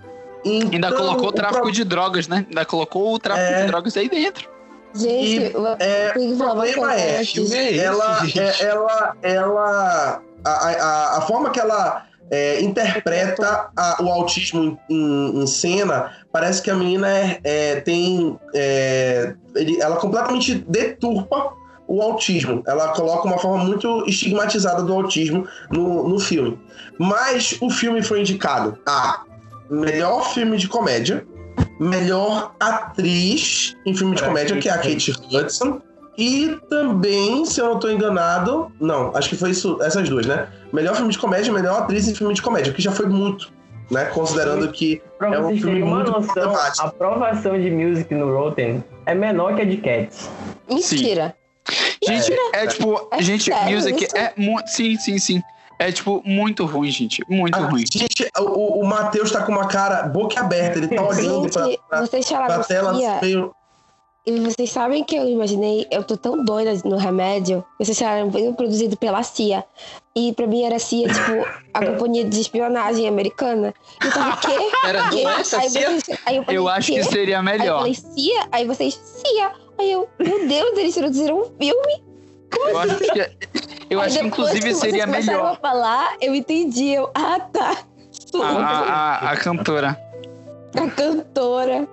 Então, Ainda colocou o tráfico pro... de drogas, né? Ainda colocou o tráfico é... de drogas aí dentro. Gente, o, é, o problema é, é ela, é, ela, ela, a, a, a forma que ela é, interpreta a, o autismo em, em, cena, parece que a menina é, é, tem. É, ele, ela completamente deturpa o autismo. Ela coloca uma forma muito estigmatizada do autismo no, no filme. Mas o filme foi indicado a melhor filme de comédia, melhor atriz em filme de comédia, que é a Kate Hudson, e também, se eu não estou enganado, não, acho que foi isso, essas duas, né? Melhor filme de comédia, melhor atriz em filme de comédia, que já foi muito, né? Considerando que pra é um filme uma muito noção, A aprovação de music no Rotten é menor que a de Cats. Mentira. Gente, é, é tipo, é gente, music isso? é muito. Sim, sim, sim. É, tipo, muito ruim, gente. Muito ah, ruim. Gente, o, o Matheus tá com uma cara boca aberta. Ele tá olhando gente, pra, pra, vocês pra tela meio... E vocês sabem que eu imaginei, eu tô tão doida no remédio. Vocês falaram, foi produzido pela CIA. E pra mim era CIA, tipo, a companhia de espionagem americana. Então, o quê? Era do essa aí CIA? Vocês, aí eu, falei, eu acho que seria melhor. Aí eu falei, CIA? Aí vocês, CIA. Aí eu, meu Deus, eles produziram um filme? Como eu assim? acho que, eu acho que inclusive seria melhor. a falar, eu entendi. Eu, ah, tá. A, a, a cantora. A cantora.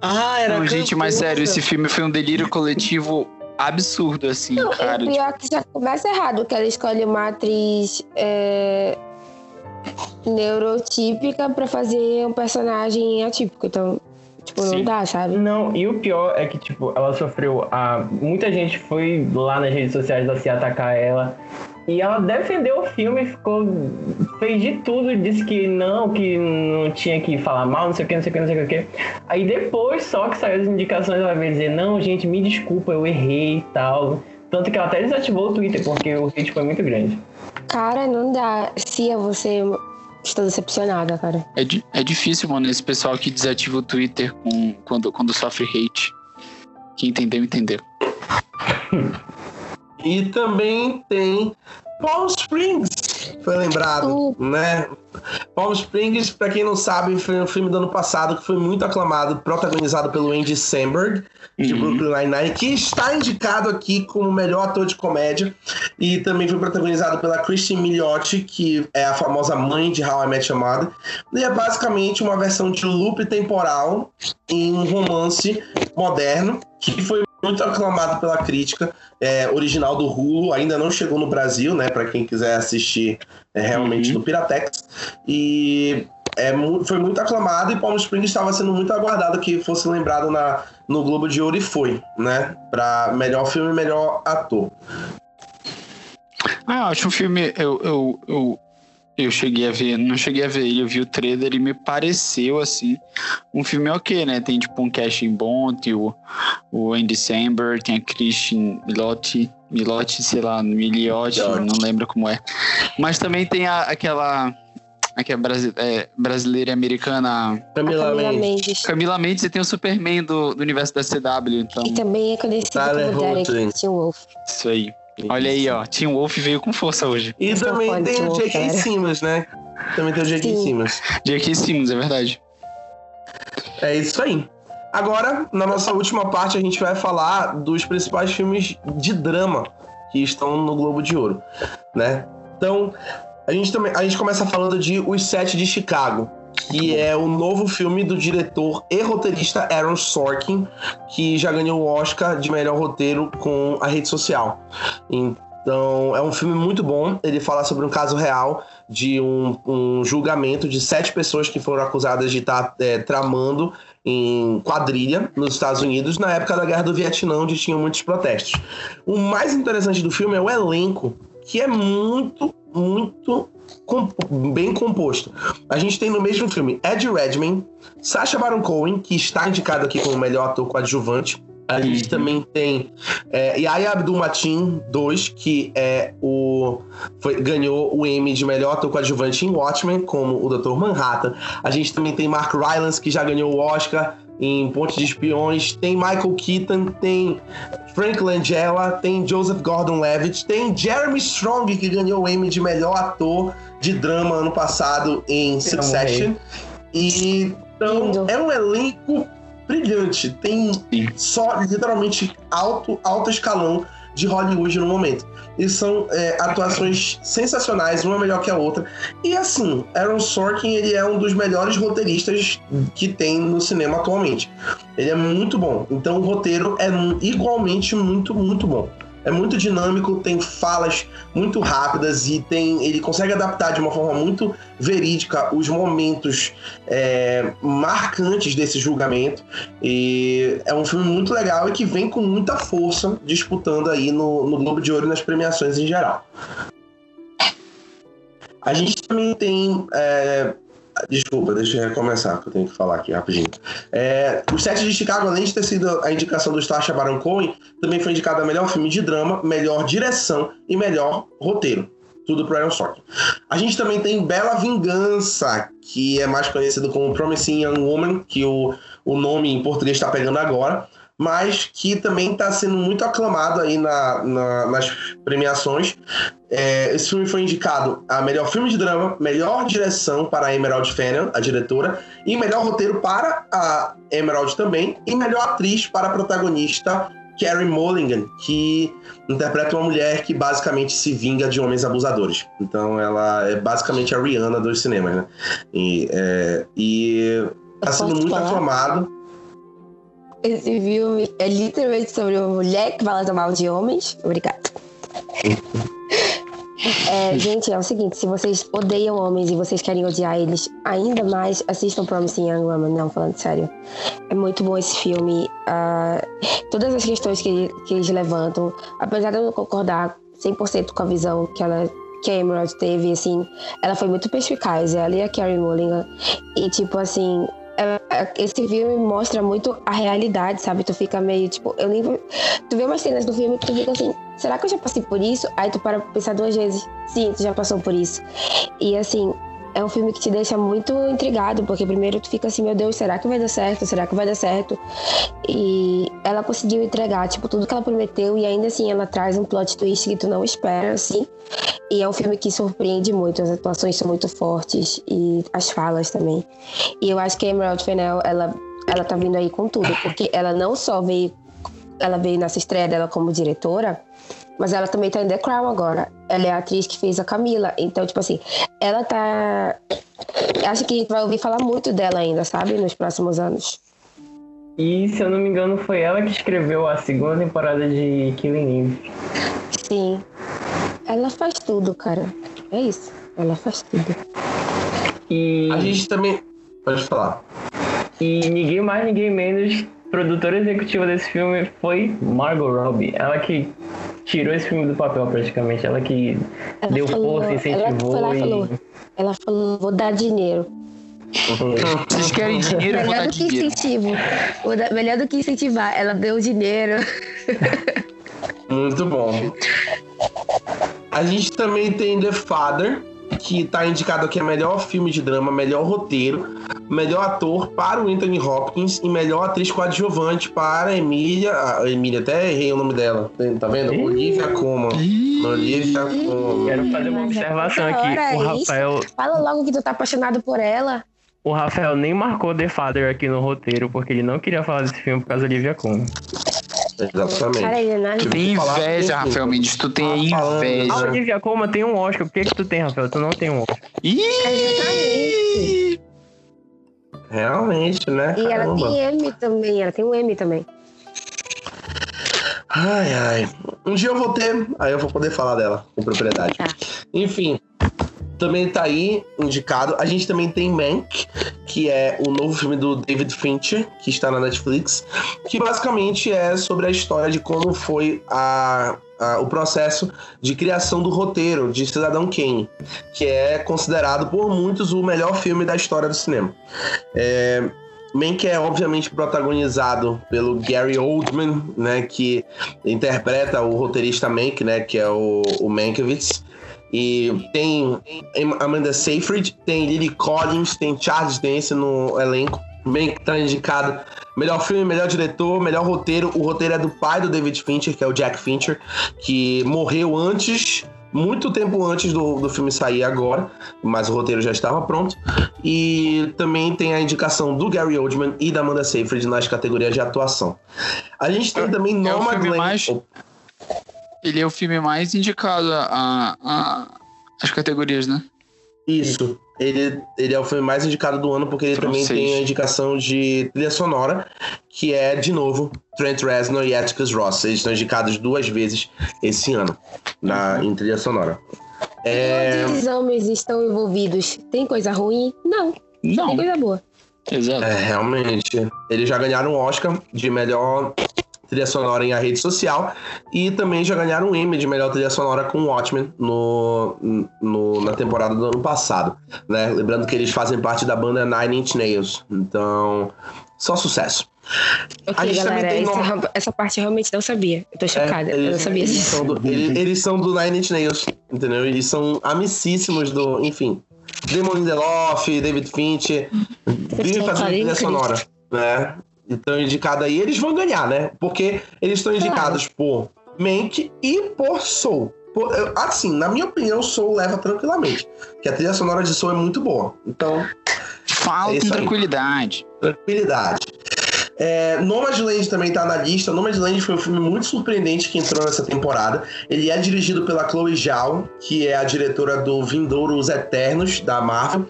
Ah, era Não, gente, mas sério, esse filme foi um delírio coletivo absurdo, assim, Não, cara. O pior tipo... que já começa errado, que ela escolhe uma atriz é, neurotípica pra fazer um personagem atípico. Então, tipo, Sim. não dá, sabe? Não, e o pior é que, tipo, ela sofreu. A... Muita gente foi lá nas redes sociais da se atacar ela. E ela defendeu o filme, ficou. fez de tudo, disse que não, que não tinha que falar mal, não sei o que, não sei o que, não sei o que. Aí depois só que saiu as indicações, ela veio dizer, não, gente, me desculpa, eu errei e tal. Tanto que ela até desativou o Twitter, porque o hate foi muito grande. Cara, não dá. Cia, você. Estou decepcionada, cara. É, é difícil, mano, esse pessoal que desativa o Twitter com, quando, quando sofre hate. Quem entendeu, entendeu. E também tem Palm Springs, foi lembrado, né? Palm Springs, para quem não sabe, foi um filme do ano passado que foi muito aclamado, protagonizado pelo Andy Samberg, de uhum. Brooklyn Nine-Nine, que está indicado aqui como melhor ator de comédia, e também foi protagonizado pela Christine Milioti, que é a famosa mãe de How I Met Your Mother, e é basicamente uma versão de loop temporal em um romance moderno, que foi muito aclamado pela crítica, é, original do Hulu, ainda não chegou no Brasil, né, para quem quiser assistir é, realmente uhum. no Piratex. E é, foi muito aclamado e Palm Springs estava sendo muito aguardado que fosse lembrado na, no Globo de Ouro e foi, né, para melhor filme e melhor ator. Ah, eu acho um filme. Eu, eu, eu, eu cheguei a ver, não cheguei a ver ele, eu vi o trailer e me pareceu, assim, um filme ok, né? Tem, tipo, um casting bom, tem o, o Andy Samberg, tem a Christian Milotti, Milotti, sei lá, Miliotti, não lembro como é. Mas também tem a, aquela... Aquela é, brasileira e americana. Camila, Camila Mendes. Camila Mendes e tem o Superman do, do universo da CW, então. E também é conhecido Tyler como Derek Wolf. Isso aí. Olha aí, ó. Team Wolf veio com força hoje. E também tem o J.K. Simmons, né? Também tem o J.K. Simmons. J.K. Simmons, é verdade. É isso aí. Agora, na nossa última parte, a gente vai falar dos principais filmes de drama que estão no Globo de Ouro, né? Então, a gente também a gente começa falando de Os Sete de Chicago, que é o novo filme do diretor e roteirista Aaron Sorkin, que já ganhou o Oscar de melhor roteiro com a rede social. Então, é um filme muito bom. Ele fala sobre um caso real de um, um julgamento de sete pessoas que foram acusadas de estar tá, é, tramando em quadrilha nos Estados Unidos na época da Guerra do Vietnã, onde tinham muitos protestos. O mais interessante do filme é o elenco, que é muito, muito bem composto. A gente tem no mesmo filme Ed Redmayne, Sacha Baron Cohen, que está indicado aqui como melhor ator coadjuvante, A gente também tem é, Yaya Abdul-Mateen 2, que é o foi, ganhou o Emmy de melhor ator coadjuvante em Watchmen, como o Dr. Manhattan. A gente também tem Mark Rylance, que já ganhou o Oscar em Ponte de Espiões. Tem Michael Keaton, tem Frank Langella, tem Joseph Gordon-Levitt, tem Jeremy Strong, que ganhou o Emmy de melhor ator de drama ano passado em Succession. E então é um elenco brilhante. Tem só literalmente alto, alto escalão de Hollywood no momento. E são é, atuações sensacionais, uma melhor que a outra. E assim, Aaron Sorkin ele é um dos melhores roteiristas que tem no cinema atualmente. Ele é muito bom. Então o roteiro é igualmente muito, muito bom é muito dinâmico, tem falas muito rápidas e tem ele consegue adaptar de uma forma muito verídica os momentos é, marcantes desse julgamento. E é um filme muito legal e que vem com muita força disputando aí no, no Globo de Ouro e nas premiações em geral. A gente também tem é, Desculpa, deixa eu recomeçar, que eu tenho que falar aqui rapidinho. É, o Sete de Chicago, além de ter sido a indicação do Sacha Baron Cohen, também foi indicado a melhor filme de drama, melhor direção e melhor roteiro. Tudo pro Aaron Sorkin. A gente também tem Bela Vingança, que é mais conhecido como Promising Young Woman, que o, o nome em português está pegando agora mas que também está sendo muito aclamado aí na, na, nas premiações. É, esse filme foi indicado a melhor filme de drama, melhor direção para a Emerald Fennell, a diretora, e melhor roteiro para a Emerald também, e melhor atriz para a protagonista Carrie Mulligan, que interpreta uma mulher que basicamente se vinga de homens abusadores. Então ela é basicamente a Rihanna dos cinemas, né? E, é, e tá sendo muito aclamado. Esse filme é literalmente sobre uma mulher que fala mal de homens. Obrigado. É, gente, é o seguinte: se vocês odeiam homens e vocês querem odiar eles ainda mais, assistam Promising Young Woman. Não, falando sério. É muito bom esse filme. Uh, todas as questões que, que eles levantam, apesar de eu não concordar 100% com a visão que ela que a Emerald teve, assim, ela foi muito perspicaz, ela e a Carrie Mulligan. E, tipo, assim, esse filme mostra muito a realidade, sabe? Tu fica meio tipo, eu nem. Tu vê umas cenas do filme que tu fica assim, será que eu já passei por isso? Aí tu para pra pensar duas vezes, sim, tu já passou por isso. E assim, é um filme que te deixa muito intrigado, porque primeiro tu fica assim, meu Deus, será que vai dar certo? Será que vai dar certo? E ela conseguiu entregar, tipo, tudo que ela prometeu e ainda assim ela traz um plot twist que tu não espera, assim. E é um filme que surpreende muito, as atuações são muito fortes e as falas também. E eu acho que a Emerald Fennell, ela, ela tá vindo aí com tudo, porque ela não só veio, ela veio nessa estreia dela como diretora, mas ela também tá em The Crown agora. Ela é a atriz que fez a Camila. Então, tipo assim, ela tá. Acho que a gente vai ouvir falar muito dela ainda, sabe? Nos próximos anos. E, se eu não me engano, foi ela que escreveu a segunda temporada de Killing Eve. Sim. Ela faz tudo, cara. É isso. Ela faz tudo. E. A gente também. Pode falar. E ninguém mais, ninguém menos produtora executiva desse filme foi Margot Robbie. Ela que tirou esse filme do papel praticamente. Ela que ela deu falou, força, incentivou. Ela, e... falou, ela falou, vou dar dinheiro. Vocês querem dinheiro? Melhor do que dinheiro. incentivo. Melhor do que incentivar. Ela deu dinheiro. Muito bom. A gente também tem The Father, que está indicado aqui a melhor filme de drama, melhor roteiro, melhor ator para o Anthony Hopkins e melhor atriz coadjuvante para a Emília. A Emília, até errei o nome dela. Tá vendo? Olivia Colman. Olivia Colman. Quero fazer uma observação aqui. O Rafael. Fala logo que tu tá apaixonado por ela. O Rafael nem marcou The Father aqui no roteiro, porque ele não queria falar desse filme por causa da Olivia Colman. Exatamente. Cara? Tu tem inveja, Rafael Mendes. Tu tem inveja. A Olivia Colman tem um Oscar. Por que, que tu tem, Rafael? Tu não tem um Oscar. Ih! Realmente, né? E ela tem M também. Ela tem um M também. Ai, ai. Um dia eu vou ter, aí eu vou poder falar dela com propriedade. Tá. Enfim, também tá aí indicado. A gente também tem Mank, que é o novo filme do David Fincher, que está na Netflix, que basicamente é sobre a história de como foi a, o processo de criação do roteiro de Cidadão Kane, que é considerado por muitos o melhor filme da história do cinema. É, Mank é obviamente protagonizado pelo Gary Oldman, né, que interpreta o roteirista Mank, né, que é o, o Mankiewicz. E tem Amanda Seyfried, tem Lily Collins, tem Charles Dance no elenco. Mank tá indicado melhor filme, melhor diretor, melhor roteiro. O roteiro é do pai do David Fincher, que é o Jack Fincher, que morreu antes muito tempo antes do, do filme sair agora, mas o roteiro já estava pronto. E também tem a indicação do Gary Oldman e da Amanda Seyfried nas categorias de atuação. A gente tem também é Nomadland. Mais... Ele é o filme mais indicado a, a, as categorias, né? Isso. Ele, ele é o filme mais indicado do ano porque ele Francês. também tem a indicação de trilha sonora, que é, de novo, Trent Reznor e Atticus Ross. Eles estão indicados duas vezes esse ano na, em trilha sonora. É... Os homens estão envolvidos. Tem coisa ruim? Não. Não. Tem coisa boa. Exato. É, realmente. Eles já ganharam o Oscar de melhor trilha sonora em a rede social e também já ganharam um Emmy de melhor trilha sonora com Watchmen no, no, na temporada do ano passado, né? Lembrando que eles fazem parte da banda Nine Inch Nails, então só sucesso. Galera, essa, essa, parte eu realmente não sabia. Eu tô chocada, é, eles, eu não sabia eles disso. São do, eles, eles, são do Nine Inch Nails, entendeu? Eles são amicíssimos do, enfim, Damon Lindelof, David Fincher, vivem fazendo trilha sonora, né? Estão indicados aí, eles vão ganhar, né? Porque eles estão indicados por Mank e por Soul. Por, assim, na minha opinião, Soul leva tranquilamente. Que a trilha sonora de Soul é muito boa. Então. Fala é com tranquilidade. Tranquilidade. É, Nomadland também está na lista. Nomadland foi um filme muito surpreendente que entrou nessa temporada. Ele é dirigido pela Chloe Zhao, que é a diretora do Vindouros Eternos, da Marvel.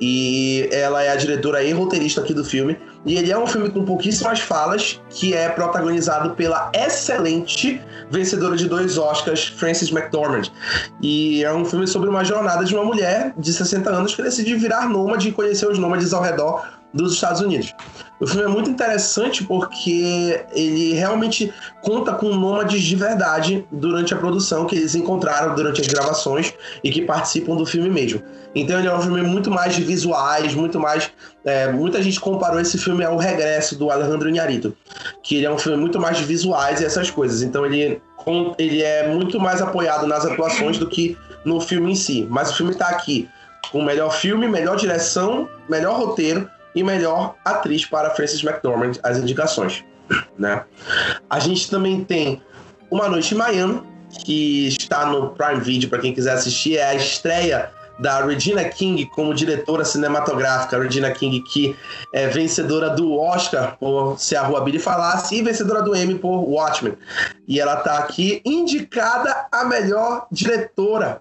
E ela é a diretora e roteirista aqui do filme. E ele é um filme com pouquíssimas falas, que é protagonizado pela excelente vencedora de dois Oscars, Frances McDormand. E é um filme sobre uma jornada de uma mulher de 60 anos que decide virar nômade e conhecer os nômades ao redor dos Estados Unidos. O filme é muito interessante porque ele realmente conta com nômades de verdade durante a produção que eles encontraram durante as gravações e que participam do filme mesmo. Então ele é um filme muito mais de visuais, muito mais. É, muita gente comparou esse filme ao Regresso do Alejandro Inharito, que ele é um filme muito mais de visuais e essas coisas. Então ele, ele é muito mais apoiado nas atuações do que no filme em si. Mas o filme está aqui com melhor filme, melhor direção, melhor roteiro e melhor atriz para Frances McDormand, as indicações. Né? A gente também tem Uma Noite em Miami, que está no Prime Video para quem quiser assistir, é a estreia da Regina King como diretora cinematográfica. Regina King, que é vencedora do Oscar por Se a Rua Billy Falasse e vencedora do Emmy por Watchmen. E ela está aqui indicada a melhor diretora.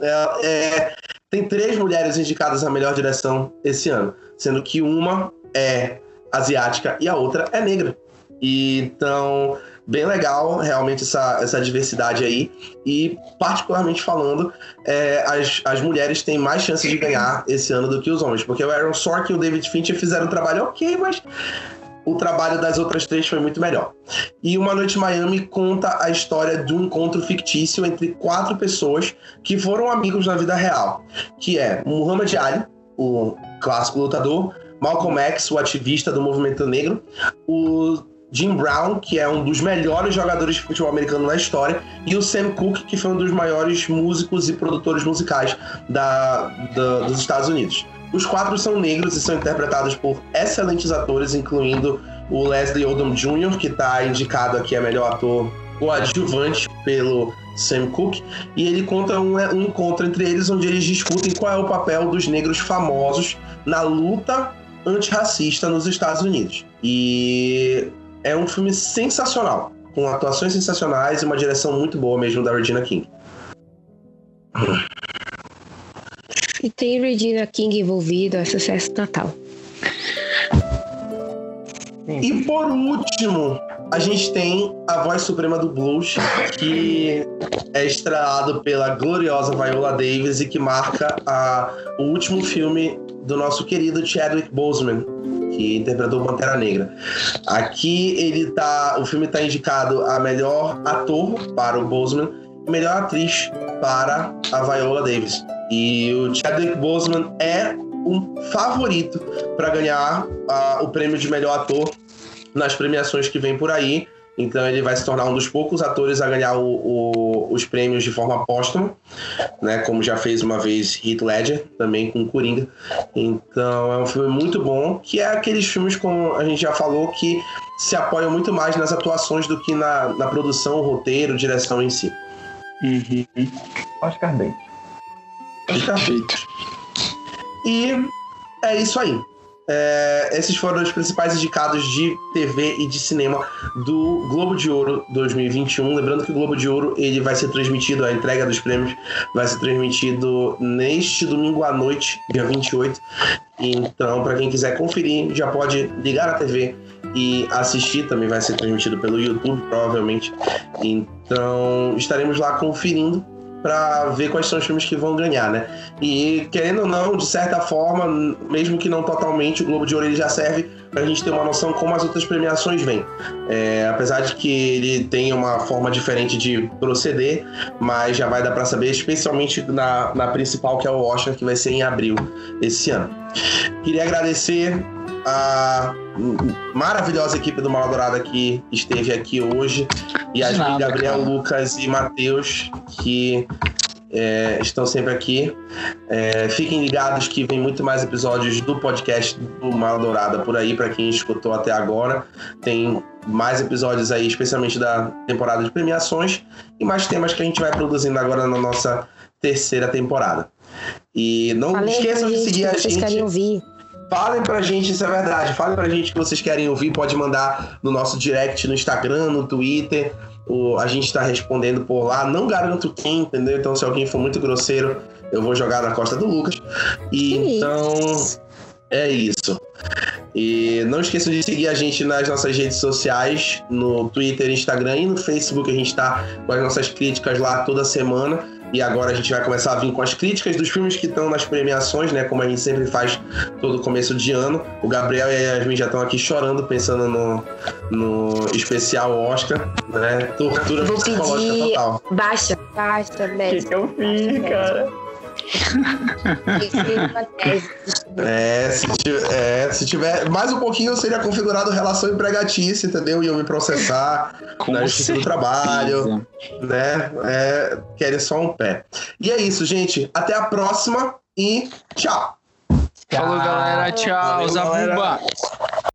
É, é, tem três mulheres indicadas a melhor direção esse ano sendo que uma é asiática e a outra é negra. E, então, bem legal realmente essa, essa diversidade aí. E, particularmente falando, é, as, as mulheres têm mais chances de ganhar esse ano do que os homens. Porque o Aaron Sorkin e o David Fincher fizeram um trabalho ok, mas o trabalho das outras três foi muito melhor. E Uma Noite em Miami conta a história de um encontro fictício entre quatro pessoas que foram amigos na vida real, que é Muhammad Ali, o clássico lutador, Malcolm X, o ativista do movimento negro, o Jim Brown, que é um dos melhores jogadores de futebol americano na história, e o Sam Cooke, que foi um dos maiores músicos e produtores musicais da, da, dos Estados Unidos. Os quatro são negros e são interpretados por excelentes atores, incluindo o Leslie Odom Jr., que está indicado aqui a melhor ator coadjuvante pelo Sam Cooke, e ele conta um, um, encontro entre eles onde eles discutem qual é o papel dos negros famosos na luta antirracista nos Estados Unidos. E é um filme sensacional, com atuações sensacionais e uma direção muito boa mesmo da Regina King. E tem Regina King envolvida, é sucesso total. E por último, a gente tem a voz suprema do blues, que é estrelado pela gloriosa Viola Davis e que marca a, o último filme do nosso querido Chadwick Boseman, que interpretou Pantera Negra. Aqui ele tá, o filme está indicado a melhor ator para o Boseman e melhor atriz para a Viola Davis. E o Chadwick Boseman é um favorito para ganhar uh, o prêmio de melhor ator nas premiações que vem por aí. Então ele vai se tornar um dos poucos atores a ganhar o, o, os prêmios de forma póstuma, né? Como já fez uma vez Heath Ledger, também com Coringa. Então é um filme muito bom, que é aqueles filmes, como a gente já falou, que se apoiam muito mais nas atuações do que na, na produção, roteiro, direção em si. Uhum. Oscar Bates. Oscar Bates. E é isso aí. É, esses foram os principais indicados de TV e de cinema do Globo de Ouro 2021. Lembrando que o Globo de Ouro ele vai ser transmitido, a entrega dos prêmios vai ser transmitido neste domingo à noite, dia 28. Então, para quem quiser conferir, já pode ligar a TV e assistir. Também vai ser transmitido pelo YouTube, provavelmente. Então, estaremos lá conferindo para ver quais são os filmes que vão ganhar, né? E querendo ou não, de certa forma, mesmo que não totalmente, o Globo de Ouro ele já serve para a gente ter uma noção como as outras premiações vêm. É, apesar de que ele tem uma forma diferente de proceder, mas já vai dar para saber, especialmente na, na principal, que é o Oscar, que vai ser em abril esse ano. Queria agradecer a maravilhosa equipe do Mal que esteve aqui hoje. E a gente, Gabriel, cara. Lucas e Matheus, que é, estão sempre aqui. É, fiquem ligados que vem muito mais episódios do podcast do Mal Dourada por aí, para quem escutou até agora. Tem mais episódios aí, especialmente da temporada de premiações, e mais temas que a gente vai produzindo agora na nossa terceira temporada. E não Falei esqueçam de seguir a gente. Vocês querem ouvir. Falem pra gente, isso é verdade. Falem pra gente que vocês querem ouvir. Pode mandar no nosso direct no Instagram, no Twitter. O, a gente tá respondendo por lá. Não garanto quem, entendeu? Então, se alguém for muito grosseiro, eu vou jogar na costa do Lucas. E então. É isso. E não esqueçam de seguir a gente nas nossas redes sociais, no Twitter, Instagram e no Facebook. A gente está com as nossas críticas lá toda semana. E agora a gente vai começar a vir com as críticas dos filmes que estão nas premiações, né? Como a gente sempre faz todo começo de ano. O Gabriel e a Yasmin já estão aqui chorando, pensando no, no especial Oscar, né? Tortura Vou psicológica total. Baixa, baixa, O que, que eu fiz, cara? É, se tiver, é, se tiver mais um pouquinho, seria configurado relação empregatícia, entendeu? Iam me processar Com na justiça do trabalho, né? É, querem só um pé. E é isso, gente. Até a próxima e tchau. Falou, galera. Tchau. Valeu, Zabumba. Galera.